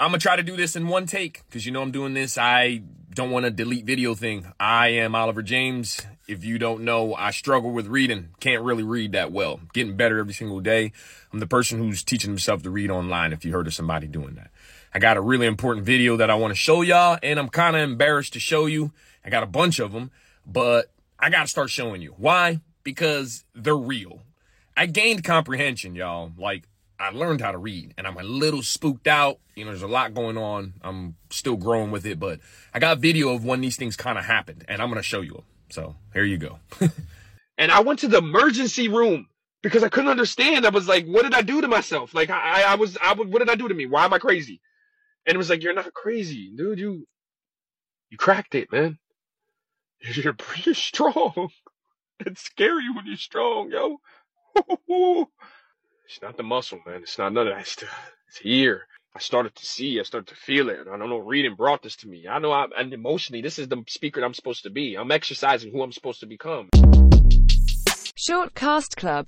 I'm gonna try to do this in one take because you know I'm doing this. I don't want to delete video thing. I am Oliver James. If you don't know, I struggle with reading. Can't really read that well. Getting better every single day. I'm the person who's teaching himself to read online. If you heard of somebody doing that, I got a really important video that I want to show y'all, and I'm kind of embarrassed to show you. I got a bunch of them, but I got to start showing you. Why? Because they're real. I gained comprehension, y'all. Like I learned how to read and I'm a little spooked out. You know, there's a lot going on. I'm still growing with it, but I got video of when these things kind of happened and I'm going to show you them. So here you go. and I went to the emergency room because I couldn't understand. I was like, what did I do to myself? Like I, I was, I what did I do to me? Why am I crazy? And it was like, you're not crazy, dude. You, you cracked it, man. You're pretty strong. It's scary when you're strong, yo. It's not the muscle, man. It's not none of that stuff. It's here. I started to see. I started to feel it. I don't know. Reading brought this to me. I know. I, and emotionally, this is the speaker I'm supposed to be. I'm exercising who I'm supposed to become. Short Cast Club